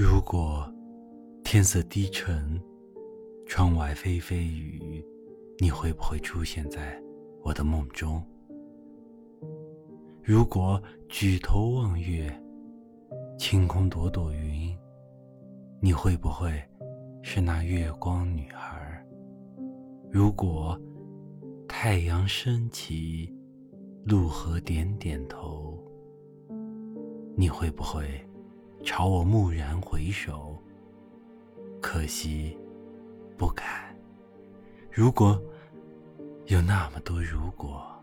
如果天色低沉，窗外霏霏雨，你会不会出现在我的梦中？如果举头望月，晴空朵朵云，你会不会是那月光女孩？如果太阳升起，陆河点点头，你会不会朝我蓦然回首？可惜，不敢。如果有那么多如果。